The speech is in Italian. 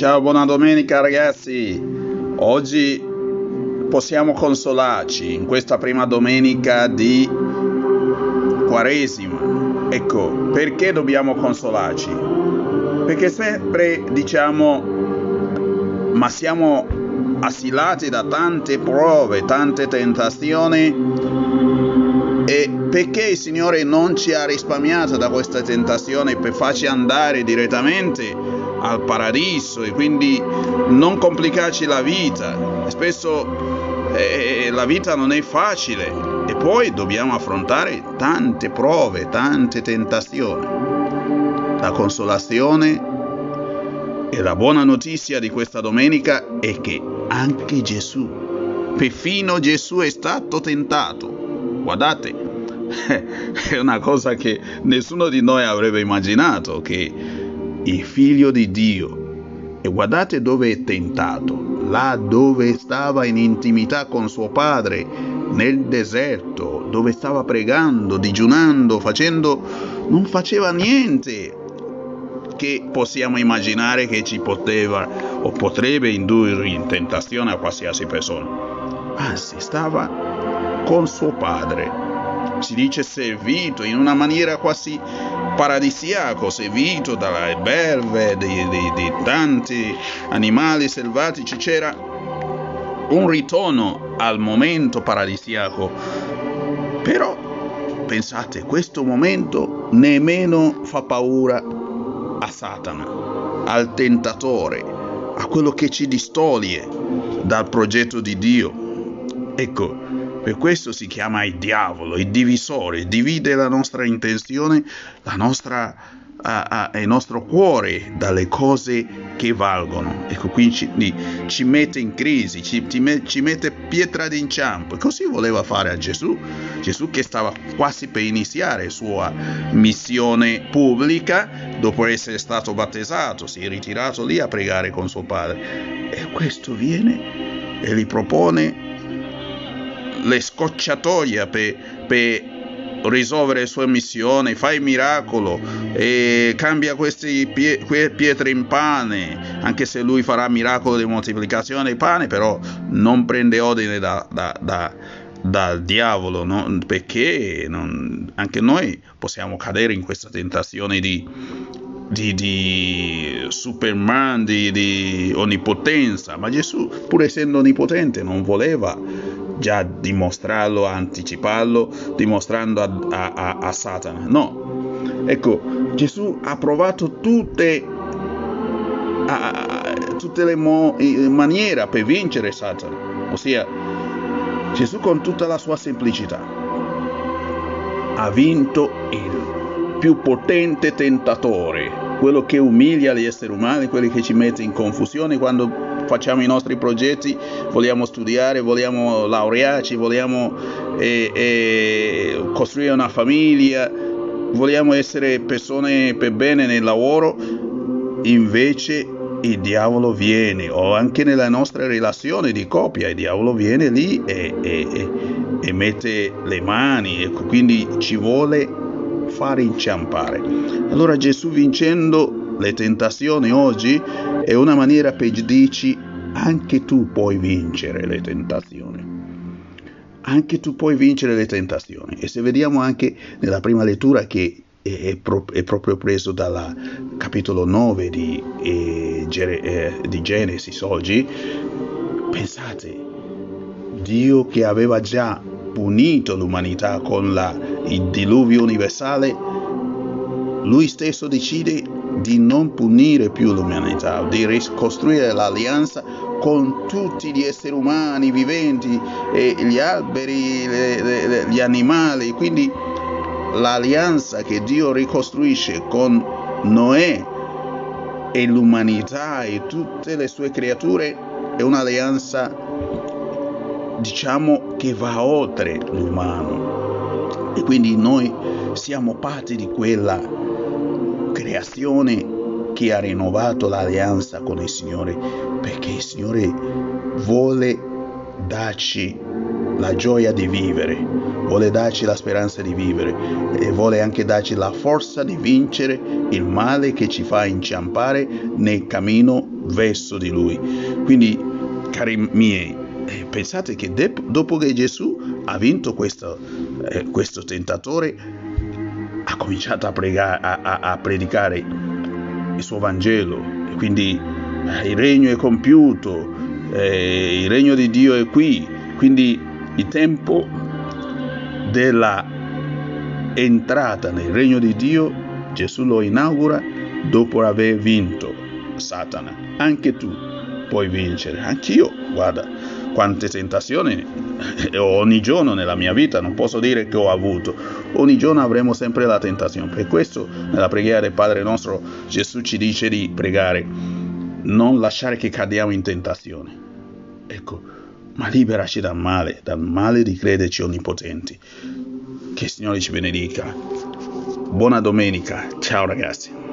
Ciao, buona domenica ragazzi. Oggi possiamo consolarci in questa prima domenica di Quaresima. Ecco, perché dobbiamo consolarci? Perché sempre diciamo, ma siamo assilati da tante prove, tante tentazioni e perché il Signore non ci ha risparmiato da questa tentazione per farci andare direttamente al paradiso e quindi non complicarci la vita. Spesso eh, la vita non è facile e poi dobbiamo affrontare tante prove, tante tentazioni. La consolazione e la buona notizia di questa domenica è che anche Gesù, perfino Gesù è stato tentato. Guardate, è una cosa che nessuno di noi avrebbe immaginato, che il figlio di Dio, e guardate dove è tentato, là dove stava in intimità con suo padre, nel deserto, dove stava pregando, digiunando, facendo, non faceva niente che possiamo immaginare che ci poteva o potrebbe indurre in tentazione a qualsiasi persona. Anzi, stava con suo padre. Si dice servito in una maniera quasi paradisiaco, servito dalle belve, di, di, di tanti animali selvatici. C'era un ritorno al momento paradisiaco. Però pensate, questo momento nemmeno fa paura a Satana, al tentatore, a quello che ci distoglie dal progetto di Dio. Ecco, per questo si chiama il diavolo, il divisore, divide la nostra intenzione, la nostra, uh, uh, il nostro cuore dalle cose che valgono. Ecco, quindi ci, ci mette in crisi, ci, ci mette pietra d'inciampo. Così voleva fare a Gesù. Gesù che stava quasi per iniziare la sua missione pubblica, dopo essere stato battezzato, si è ritirato lì a pregare con suo padre. E questo viene e gli propone le scocciatoie per, per risolvere le sue missioni, fa il miracolo e cambia queste pie, pietre in pane, anche se lui farà miracolo di moltiplicazione di pane, però non prende ordine da, da, da, dal diavolo, no? perché non, anche noi possiamo cadere in questa tentazione di, di, di Superman, di, di onnipotenza, ma Gesù, pur essendo onnipotente, non voleva già dimostrarlo, anticiparlo, dimostrando a, a, a, a Satana. No, ecco, Gesù ha provato tutte, tutte le mo- maniere per vincere Satana, ossia Gesù con tutta la sua semplicità ha vinto il più potente tentatore, quello che umilia gli esseri umani, quello che ci mette in confusione quando facciamo i nostri progetti, vogliamo studiare, vogliamo laurearci, vogliamo eh, eh, costruire una famiglia, vogliamo essere persone per bene nel lavoro, invece il diavolo viene, o anche nella nostra relazione di coppia, il diavolo viene lì e, e, e mette le mani, ecco, quindi ci vuole fare inciampare. Allora Gesù vincendo le tentazioni oggi è una maniera per dirci anche tu puoi vincere le tentazioni. Anche tu puoi vincere le tentazioni. E se vediamo anche nella prima lettura che è, pro- è proprio preso dal capitolo 9 di, eh, eh, di Genesi oggi, pensate, Dio che aveva già punito l'umanità con la, il diluvio universale, lui stesso decide di non punire più l'umanità, di ricostruire l'alleanza con tutti gli esseri umani viventi, e gli alberi, le, le, gli animali. Quindi l'alleanza che Dio ricostruisce con Noè e l'umanità e tutte le sue creature è un'alleanza, diciamo, che va oltre l'umano. E quindi noi siamo parte di quella creazione che ha rinnovato l'alleanza con il Signore perché il Signore vuole darci la gioia di vivere, vuole darci la speranza di vivere e vuole anche darci la forza di vincere il male che ci fa inciampare nel cammino verso di Lui. Quindi, cari miei, eh, pensate che dopo che Gesù ha vinto questo, eh, questo tentatore, cominciato a, pregare, a, a, a predicare il suo Vangelo, e quindi eh, il regno è compiuto, eh, il regno di Dio è qui, quindi il tempo della entrata nel regno di Dio, Gesù lo inaugura dopo aver vinto Satana. Anche tu puoi vincere, anch'io, guarda quante tentazioni ogni giorno nella mia vita, non posso dire che ho avuto, ogni giorno avremo sempre la tentazione. Per questo nella preghiera del Padre nostro Gesù ci dice di pregare, non lasciare che cadiamo in tentazione. Ecco, ma liberaci dal male, dal male di crederci onnipotenti. Che il Signore ci benedica. Buona domenica, ciao ragazzi.